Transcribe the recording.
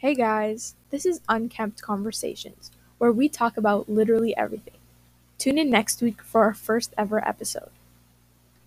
Hey guys, this is Unkempt Conversations, where we talk about literally everything. Tune in next week for our first ever episode.